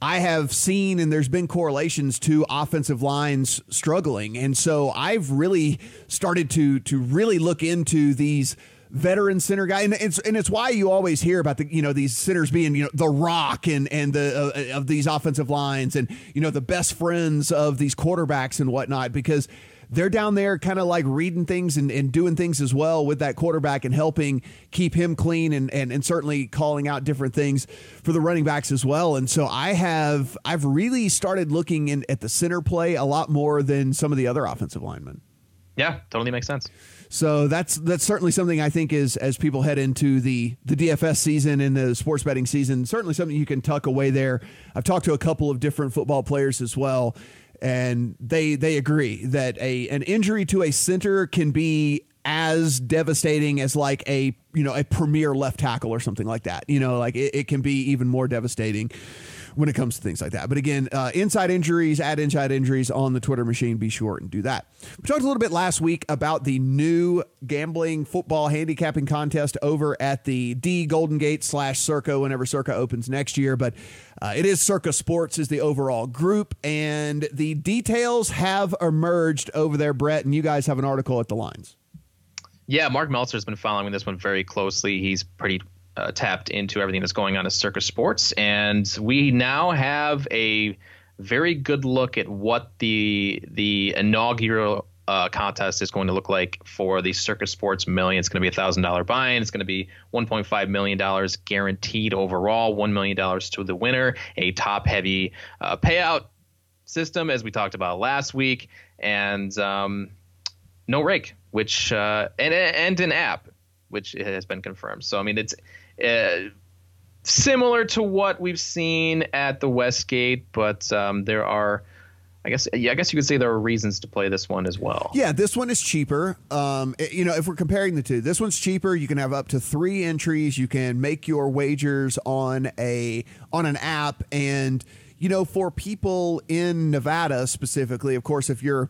I have seen and there's been correlations to offensive lines struggling. And so I've really started to to really look into these veteran center guy and it's and it's why you always hear about the you know these centers being you know the rock and and the uh, of these offensive lines and you know the best friends of these quarterbacks and whatnot because they're down there kind of like reading things and, and doing things as well with that quarterback and helping keep him clean and, and, and certainly calling out different things for the running backs as well. And so I have I've really started looking in, at the center play a lot more than some of the other offensive linemen. Yeah, totally makes sense. So that's that's certainly something I think is as people head into the the DFS season and the sports betting season, certainly something you can tuck away there. I've talked to a couple of different football players as well, and they they agree that a an injury to a center can be as devastating as like a you know a premier left tackle or something like that. You know like it, it can be even more devastating when it comes to things like that. But again, uh, inside injuries, add inside injuries on the Twitter machine. Be sure and do that. We talked a little bit last week about the new gambling football handicapping contest over at the D Golden Gate slash Circa whenever Circa opens next year. But uh, it is Circa Sports is the overall group, and the details have emerged over there, Brett. And you guys have an article at the lines. Yeah, Marc Meltzer's been following this one very closely. He's pretty uh, tapped into everything that's going on at Circa Sports, and we now have a very good look at what the the inaugural uh, contest is going to look like for the Circa Sports Million. It's going to be a thousand dollar buy-in. It's going to be 1.5 million dollars guaranteed overall. One million dollars to the winner. A top-heavy uh, payout system, as we talked about last week, and um, no rake, which uh, and and an app, which has been confirmed. So I mean, it's uh, similar to what we've seen at the Westgate, but um, there are. I guess yeah, I guess you could say there are reasons to play this one as well. Yeah, this one is cheaper. Um, it, you know, if we're comparing the two, this one's cheaper. You can have up to three entries. You can make your wagers on a on an app, and you know, for people in Nevada specifically, of course, if you're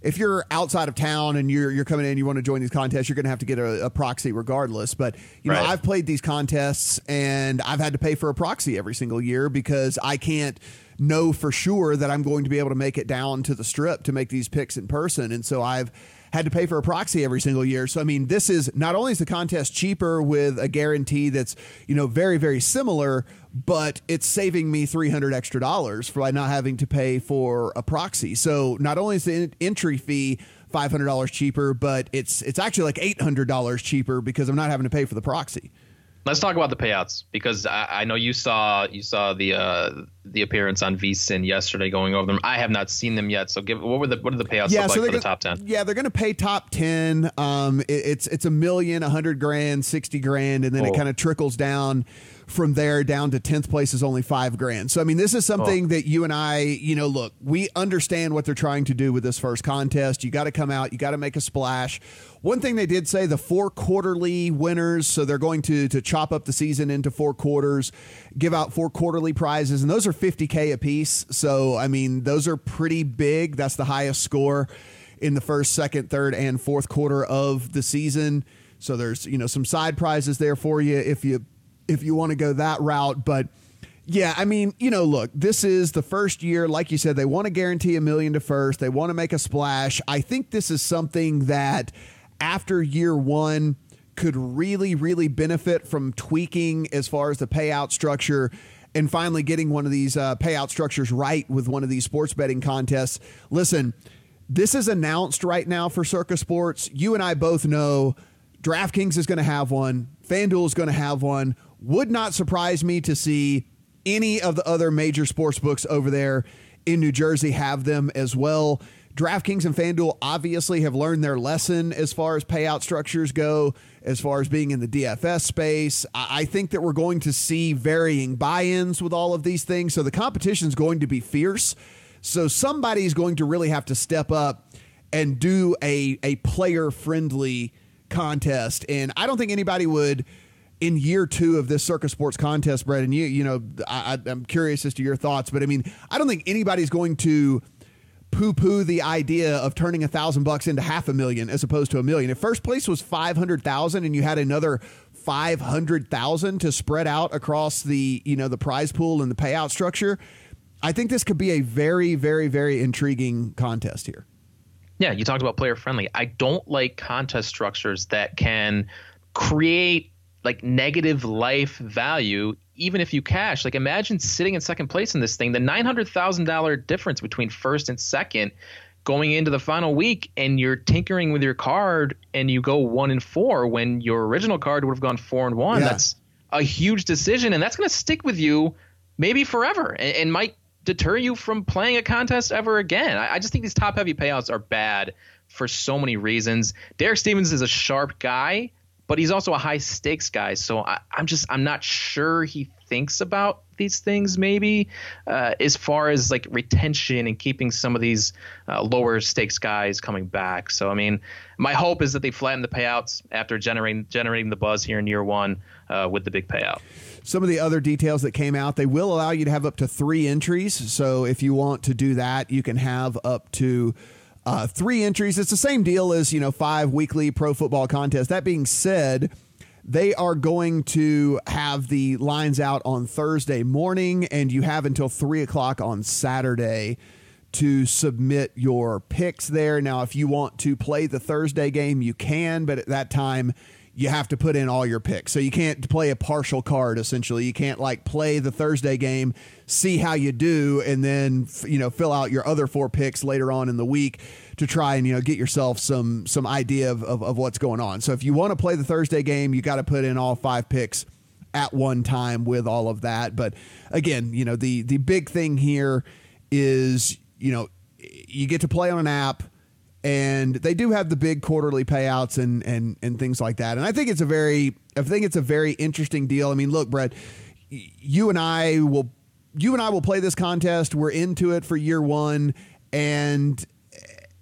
if you're outside of town and you're you're coming in, you want to join these contests, you're going to have to get a, a, proxy regardless. But you know, I've played these contests and I've had to pay for a proxy every single year because I can't know for sure that I'm going to be able to make it down to the strip to make these picks in person, and so I've had to pay for a proxy every single year. So I mean, this is not only is the contest cheaper with a guarantee that's you know very very similar, but it's saving me 300 extra dollars for not having to pay for a proxy. So not only is the entry fee $500 cheaper, but it's it's actually like $800 cheaper because I'm not having to pay for the proxy. Let's talk about the payouts because I, I know you saw you saw the uh, the appearance on VSIN yesterday going over them. I have not seen them yet. So give what were the what are the payouts yeah, so like for the top ten? Yeah, they're going to pay top ten. Um, it, it's it's a million, a hundred grand, sixty grand, and then oh. it kind of trickles down from there down to 10th place is only five grand. So, I mean, this is something oh. that you and I, you know, look, we understand what they're trying to do with this first contest. You got to come out, you got to make a splash. One thing they did say the four quarterly winners, so they're going to to chop up the season into four quarters, give out four quarterly prizes, and those are 50k a piece. So, I mean, those are pretty big. That's the highest score in the first, second, third, and fourth quarter of the season. So there's you know some side prizes there for you if you if you want to go that route. But yeah, I mean, you know, look, this is the first year. Like you said, they want to guarantee a million to first. They want to make a splash. I think this is something that after year one could really, really benefit from tweaking as far as the payout structure and finally getting one of these uh, payout structures right with one of these sports betting contests. Listen, this is announced right now for Circa Sports. You and I both know DraftKings is going to have one, FanDuel is going to have one. Would not surprise me to see any of the other major sports books over there in New Jersey have them as well. DraftKings and FanDuel obviously have learned their lesson as far as payout structures go, as far as being in the DFS space. I think that we're going to see varying buy ins with all of these things. So the competition is going to be fierce. So somebody's going to really have to step up and do a, a player friendly contest. And I don't think anybody would in year two of this Circa Sports contest, Brett, and you, you know, I, I'm curious as to your thoughts, but I mean, I don't think anybody's going to poo-poo the idea of turning a thousand bucks into half a million as opposed to a million. If first place was five hundred thousand and you had another five hundred thousand to spread out across the you know the prize pool and the payout structure, I think this could be a very, very, very intriguing contest here. Yeah, you talked about player friendly. I don't like contest structures that can create like negative life value even if you cash. Like imagine sitting in second place in this thing. The $900000 difference between first and second going into the final week and you're tinkering with your card and you go one and four when your original card would have gone four and one. Yeah. that's a huge decision and that's going to stick with you maybe forever and, and, might deter you from playing a contest ever again. I, I just think these top heavy payouts are bad for so many reasons. Derek stevens is a sharp guy but he's also a high stakes guy. So I, am just I'm not sure he thinks about these things maybe uh, as far as like retention and keeping some of these uh, lower stakes guys coming back. So I mean, my hope is that they flatten the payouts after generating generating the buzz here in year one uh, with the big payout. Some of the other details that came out, they will allow you to have up to three entries. So if you want to do that, you can have up to uh, three entries. It's the same deal as, you know, five weekly pro football contests. That being said, they are going to have the lines out on Thursday morning, and you have until three o'clock on Saturday to submit your picks there. Now, if you want to play the Thursday game, you can, but at that time, you have to put in all your picks. So you can't play a partial card essentially. You can't like play the Thursday game, see how you do and then you know fill out your other four picks later on in the week to try and you know get yourself some some idea of, of, of what's going on. So if you want to play the Thursday game, you got to put in all five picks at one time with all of that. But again, you know, the the big thing here is, you know, you get to play on an app and they do have the big quarterly payouts and and and things like that. And I think it's a very I think it's a very interesting deal. I mean, look, Brett, you and I will you and I will play this contest. We're into it for year one, and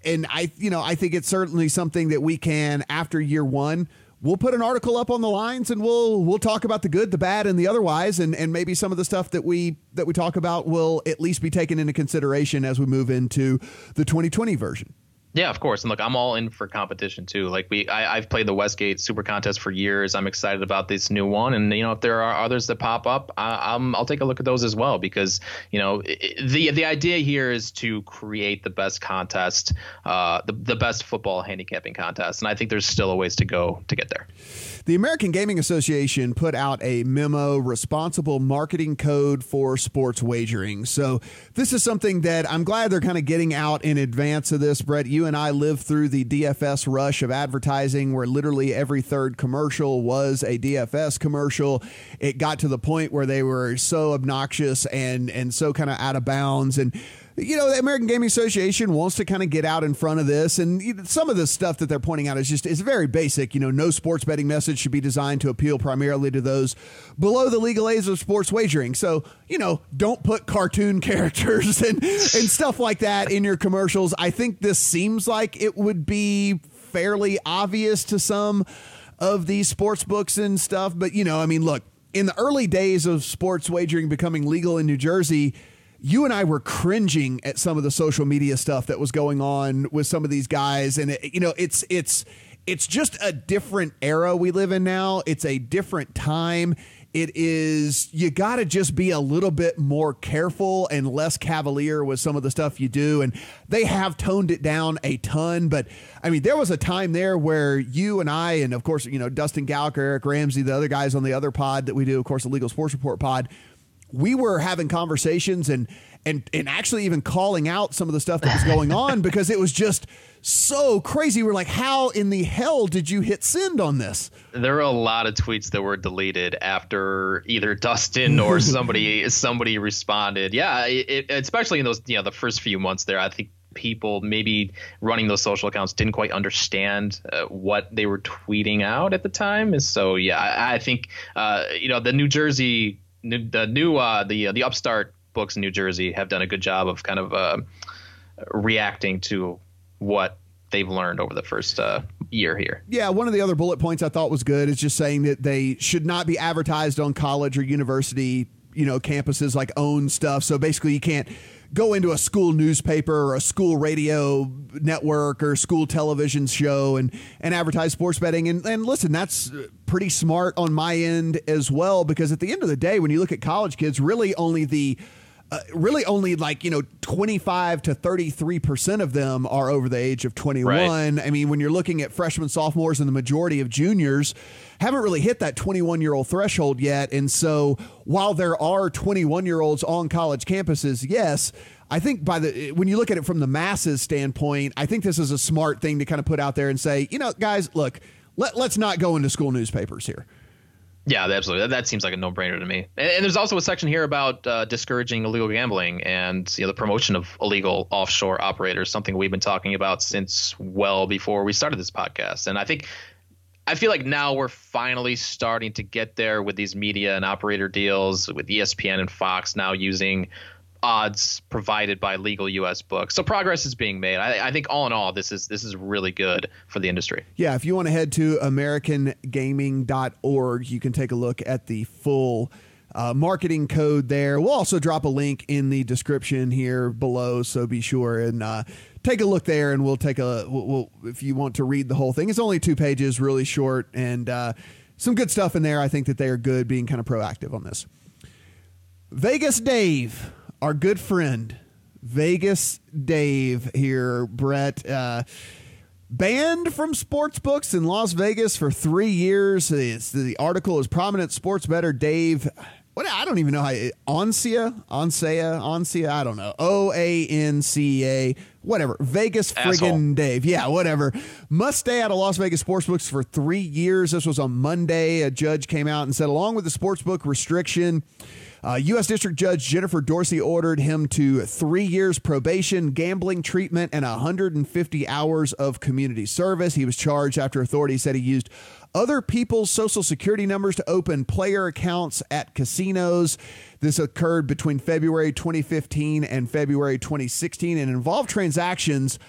and I you know I think it's certainly something that we can after year one. We'll put an article up on the lines and we'll we'll talk about the good, the bad, and the otherwise, and, and maybe some of the stuff that we that we talk about will at least be taken into consideration as we move into the 2020 version. Yeah, of course. And look, I'm all in for competition too. Like we, I, have played the Westgate Super Contest for years. I'm excited about this new one, and you know, if there are others that pop up, I, am I'll take a look at those as well because you know, the the idea here is to create the best contest, uh, the the best football handicapping contest, and I think there's still a ways to go to get there. The American Gaming Association put out a memo, Responsible Marketing Code for Sports Wagering. So, this is something that I'm glad they're kind of getting out in advance of this. Brett, you and I lived through the DFS rush of advertising where literally every third commercial was a DFS commercial. It got to the point where they were so obnoxious and, and so kind of out of bounds. And you know, the American Gaming Association wants to kind of get out in front of this, and some of the stuff that they're pointing out is just is very basic. You know, no sports betting message should be designed to appeal primarily to those below the legal age of sports wagering. So, you know, don't put cartoon [LAUGHS] characters and and stuff like that in your commercials. I think this seems like it would be fairly obvious to some of these sports books and stuff, but you know, I mean, look, in the early days of sports wagering becoming legal in New Jersey you and I were cringing at some of the social media stuff that was going on with some of these guys, and it, you know, it's it's it's just a different era we live in now. It's a different time. It is you got to just be a little bit more careful and less cavalier with some of the stuff you do, and they have toned it down a ton. But I mean, there was a time there where you and I, and of course, you know, Dustin Gallagher, Eric Ramsey, the other guys on the other pod that we do, of course, the Legal Sports Report pod we were having conversations and and and actually even calling out some of the stuff that was going [LAUGHS] on because it was just so crazy. We're like, how in the hell did you hit send on this? There were a lot of tweets that were deleted after either Dustin or [LAUGHS] somebody somebody responded. Yeah, it, especially in those you know the first few months there. I think people maybe running those social accounts didn't quite understand uh, what they were tweeting out at the time. And so yeah, I, I think uh, you know the New Jersey new, the new uh, the uh, the upstart books in New Jersey have done a good job of kind of uh, reacting to what they've learned over the first uh, year here. Yeah, one of the other bullet points I thought was good is just saying that they should not be advertised on college or university, you know, campuses like own stuff. So basically, you can't go into a school newspaper or a school radio network or school television show and and advertise sports betting. And and listen that's pretty smart on my end as well because at the end of the day when you look at college kids really only the uh, really only like you know 25 to 33 percent of them are over the age of 21 right. i mean when you're looking at freshmen sophomores and the majority of juniors haven't really hit that 21 year old threshold yet and so while there are 21 year olds on college campuses yes I think by the when you look at it from the masses standpoint, I think this is a smart thing to kind of put out there and say, you know, guys, look, let, let's not go into school newspapers here. Yeah, absolutely. That, that seems like a no-brainer to me. And, and there's also a section here about uh, discouraging illegal gambling and you know the promotion of illegal offshore operators, something we've been talking about since well before we started this podcast. And I think I feel like now we're finally starting to get there with these media and operator deals with ESPN and Fox now using odds provided by legal U.S. books. So progress is being made. I, I, think all in all, this is this is really good for the industry. Yeah, if you want to head to AmericanGaming.org, you can take a look at the full. Uh, marketing code there. We'll also drop a link in the description here below, so be sure and uh, take a look there. And we'll take a we'll, we'll, if you want to read the whole thing. It's only two pages, really short, and uh, some good stuff in there. I think that they are good, being kind of proactive on this. Vegas Dave our good friend Vegas Dave here, Brett. Uh, banned from sports books in Las Vegas for three years. It's, the article is prominent sports better Dave. What I don't even know how Oncia, Oncia, Oncia. I don't know. O A N C A. Whatever. Vegas friggin' Dave. Yeah, whatever. Must stay out of Las Vegas sports books for three years. This was on Monday. A judge came out and said, along with the sports book restriction Uh, U.S. District Judge Jennifer Dorsey ordered him to three years probation, gambling treatment, and 150 hours of community service. He was charged after authorities said he used other people's social security numbers to open player accounts at casinos. This occurred between February 2015 and February 2016 and involved transactions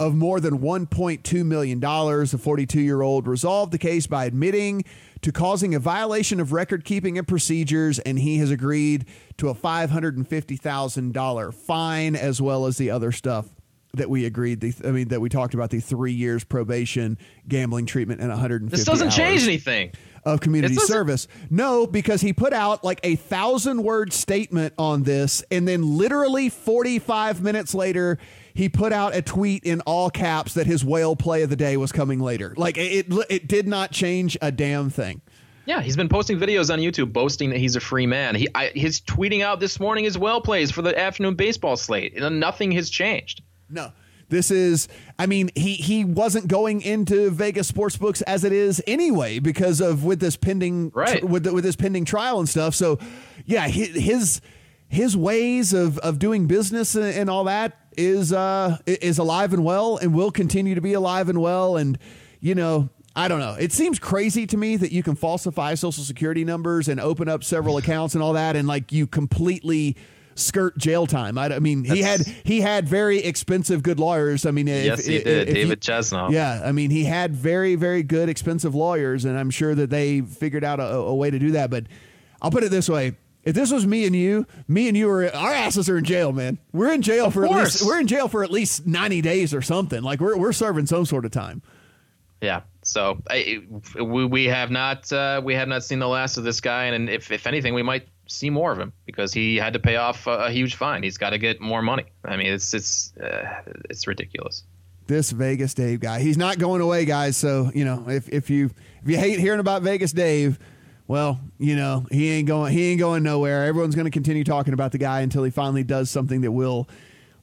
of more than $1.2 million. The 42 year old resolved the case by admitting to causing a violation of record keeping and procedures, and he has agreed to a $550,000 fine as well as the other stuff that we agreed. The, I mean, that we talked about the three years probation, gambling treatment, and 150. This doesn't change anything of community service. No, because he put out like a thousand word statement on this, and then literally 45 minutes later, he put out a tweet in all caps that his whale play of the day was coming later. Like it, it did not change a damn thing. Yeah, he's been posting videos on YouTube boasting that he's a free man. He I, he's tweeting out this morning his whale plays for the afternoon baseball slate, and nothing has changed. No. This is, I mean, he he wasn't going into Vegas sports books as it is anyway because of with this pending right. with with this pending trial and stuff. So, yeah, his his ways of of doing business and all that is uh is alive and well and will continue to be alive and well and you know I don't know. It seems crazy to me that you can falsify social security numbers and open up several accounts and all that and like you completely skirt jail time. I, I mean, he had he had very expensive good lawyers. I mean, yes, he did. David Chesnoff. Yeah, I mean, he had very very good expensive lawyers, and I'm sure that they figured out a, a way to do that. But I'll put it this way: if this was me and you, me and you are our asses are in jail, man. We're in jail of for course. at least we're in jail for at least ninety days or something. Like we're we're serving some sort of time. Yeah. So I, we, we have not uh, we have not seen the last of this guy, and if if anything, we might see more of him because he had to pay off a, a huge fine. He's got to get more money. I mean, it's it's uh, it's ridiculous. This Vegas Dave guy, he's not going away, guys. So you know, if if you if you hate hearing about Vegas Dave well, you know, he ain't going he ain't going nowhere. Everyone's going to continue talking about the guy until he finally does something that will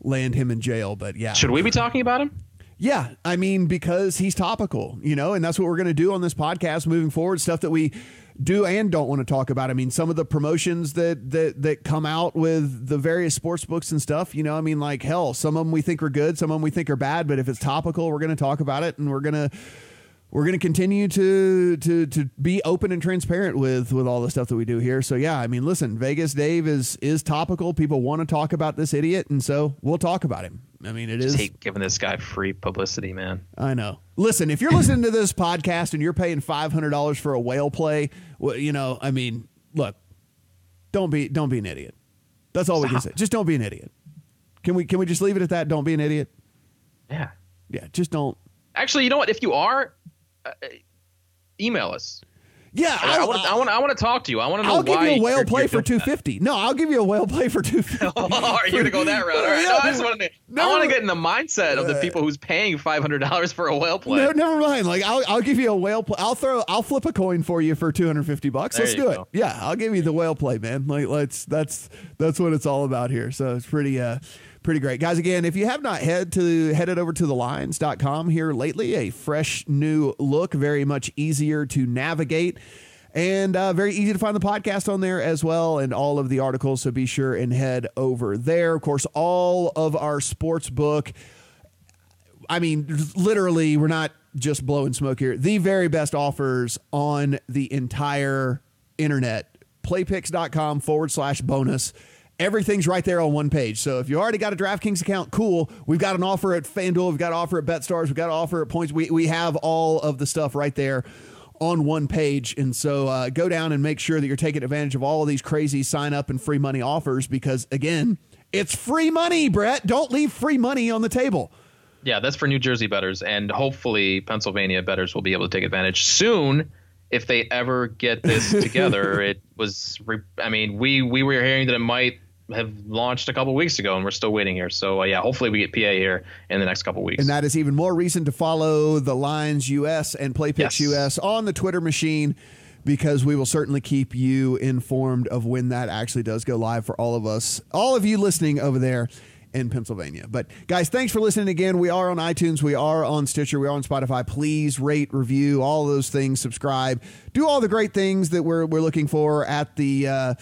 land him in jail, but yeah. Should we be talking about him? Yeah, I mean because he's topical, you know, and that's what we're going to do on this podcast moving forward, stuff that we do and don't want to talk about. I mean, some of the promotions that that that come out with the various sports books and stuff, you know, I mean like hell, some of them we think are good, some of them we think are bad, but if it's topical, we're going to talk about it and we're going to we're going to continue to to to be open and transparent with with all the stuff that we do here. So yeah, I mean, listen, Vegas Dave is is topical. People want to talk about this idiot, and so we'll talk about him. I mean, it Just is hate giving this guy free publicity, man. I know. Listen, if you're listening to this podcast and you're paying five hundred dollars for a whale play, well, you know, I mean, look, don't be don't be an idiot. That's all Stop. we can say. Just don't be an idiot. Can we can we just leave it at that? Don't be an idiot. Yeah. Yeah. Just don't. Actually, you know what? If you are, uh, email us. Yeah, I, want to. I want. I want to talk to you. I want to know. I'll give you a whale play for two fifty. No, I'll give you a whale play for two fifty. oh, are you gonna go that route? All right. No, I just [LAUGHS] want to. I want to get in the mindset of the people who's paying five hundred dollars for a whale play. No, never mind. Like I'll, I'll give you a whale play. I'll throw. I'll flip a coin for you for two hundred fifty bucks. Let's do go. it. Yeah, I'll give you the whale play, man. Like let's. That's that's what it's all about here. So it's pretty. uh pretty great. Guys, again, if you have not head to headed over to the lines.com here lately, a fresh new look, very much easier to navigate. And uh, very easy to find the podcast on there as well, and all of the articles. So be sure and head over there. Of course, all of our sports book. I mean, literally, we're not just blowing smoke here. The very best offers on the entire internet. Playpicks.com forward slash bonus Everything's right there on one page. So if you already got a DraftKings account, cool. We've got an offer at FanDuel. We've got an offer at BetStars. We've got an offer at Points. We, we have all of the stuff right there on one page. And so uh, go down and make sure that you're taking advantage of all of these crazy sign up and free money offers because, again, it's free money, Brett. Don't leave free money on the table. Yeah, that's for New Jersey betters. And hopefully Pennsylvania betters will be able to take advantage soon if they ever get this [LAUGHS] together. it was, I mean, we, we were hearing that it might have launched a couple weeks ago, and we're still waiting here. So uh, yeah, hopefully we get PA here in the next couple weeks. And that is even more reason to follow the Lines US and PlayPicks yes. US on the Twitter machine because we will certainly keep you informed of when that actually does go live for all of us, all of you listening over there in Pennsylvania. But guys, thanks for listening again. We are on iTunes, we are on Stitcher, we are on Spotify. Please rate, review, all those things, subscribe, do all the great things that we're, we're looking for at the uh,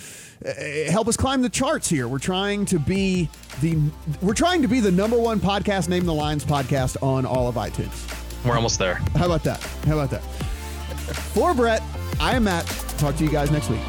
help us climb the charts here. We're trying to be the we're trying to be the number one podcast, name the lines podcast on all of iTunes. We're almost there. How about that? How about that? For Brett, I am Matt. Talk to you guys next week.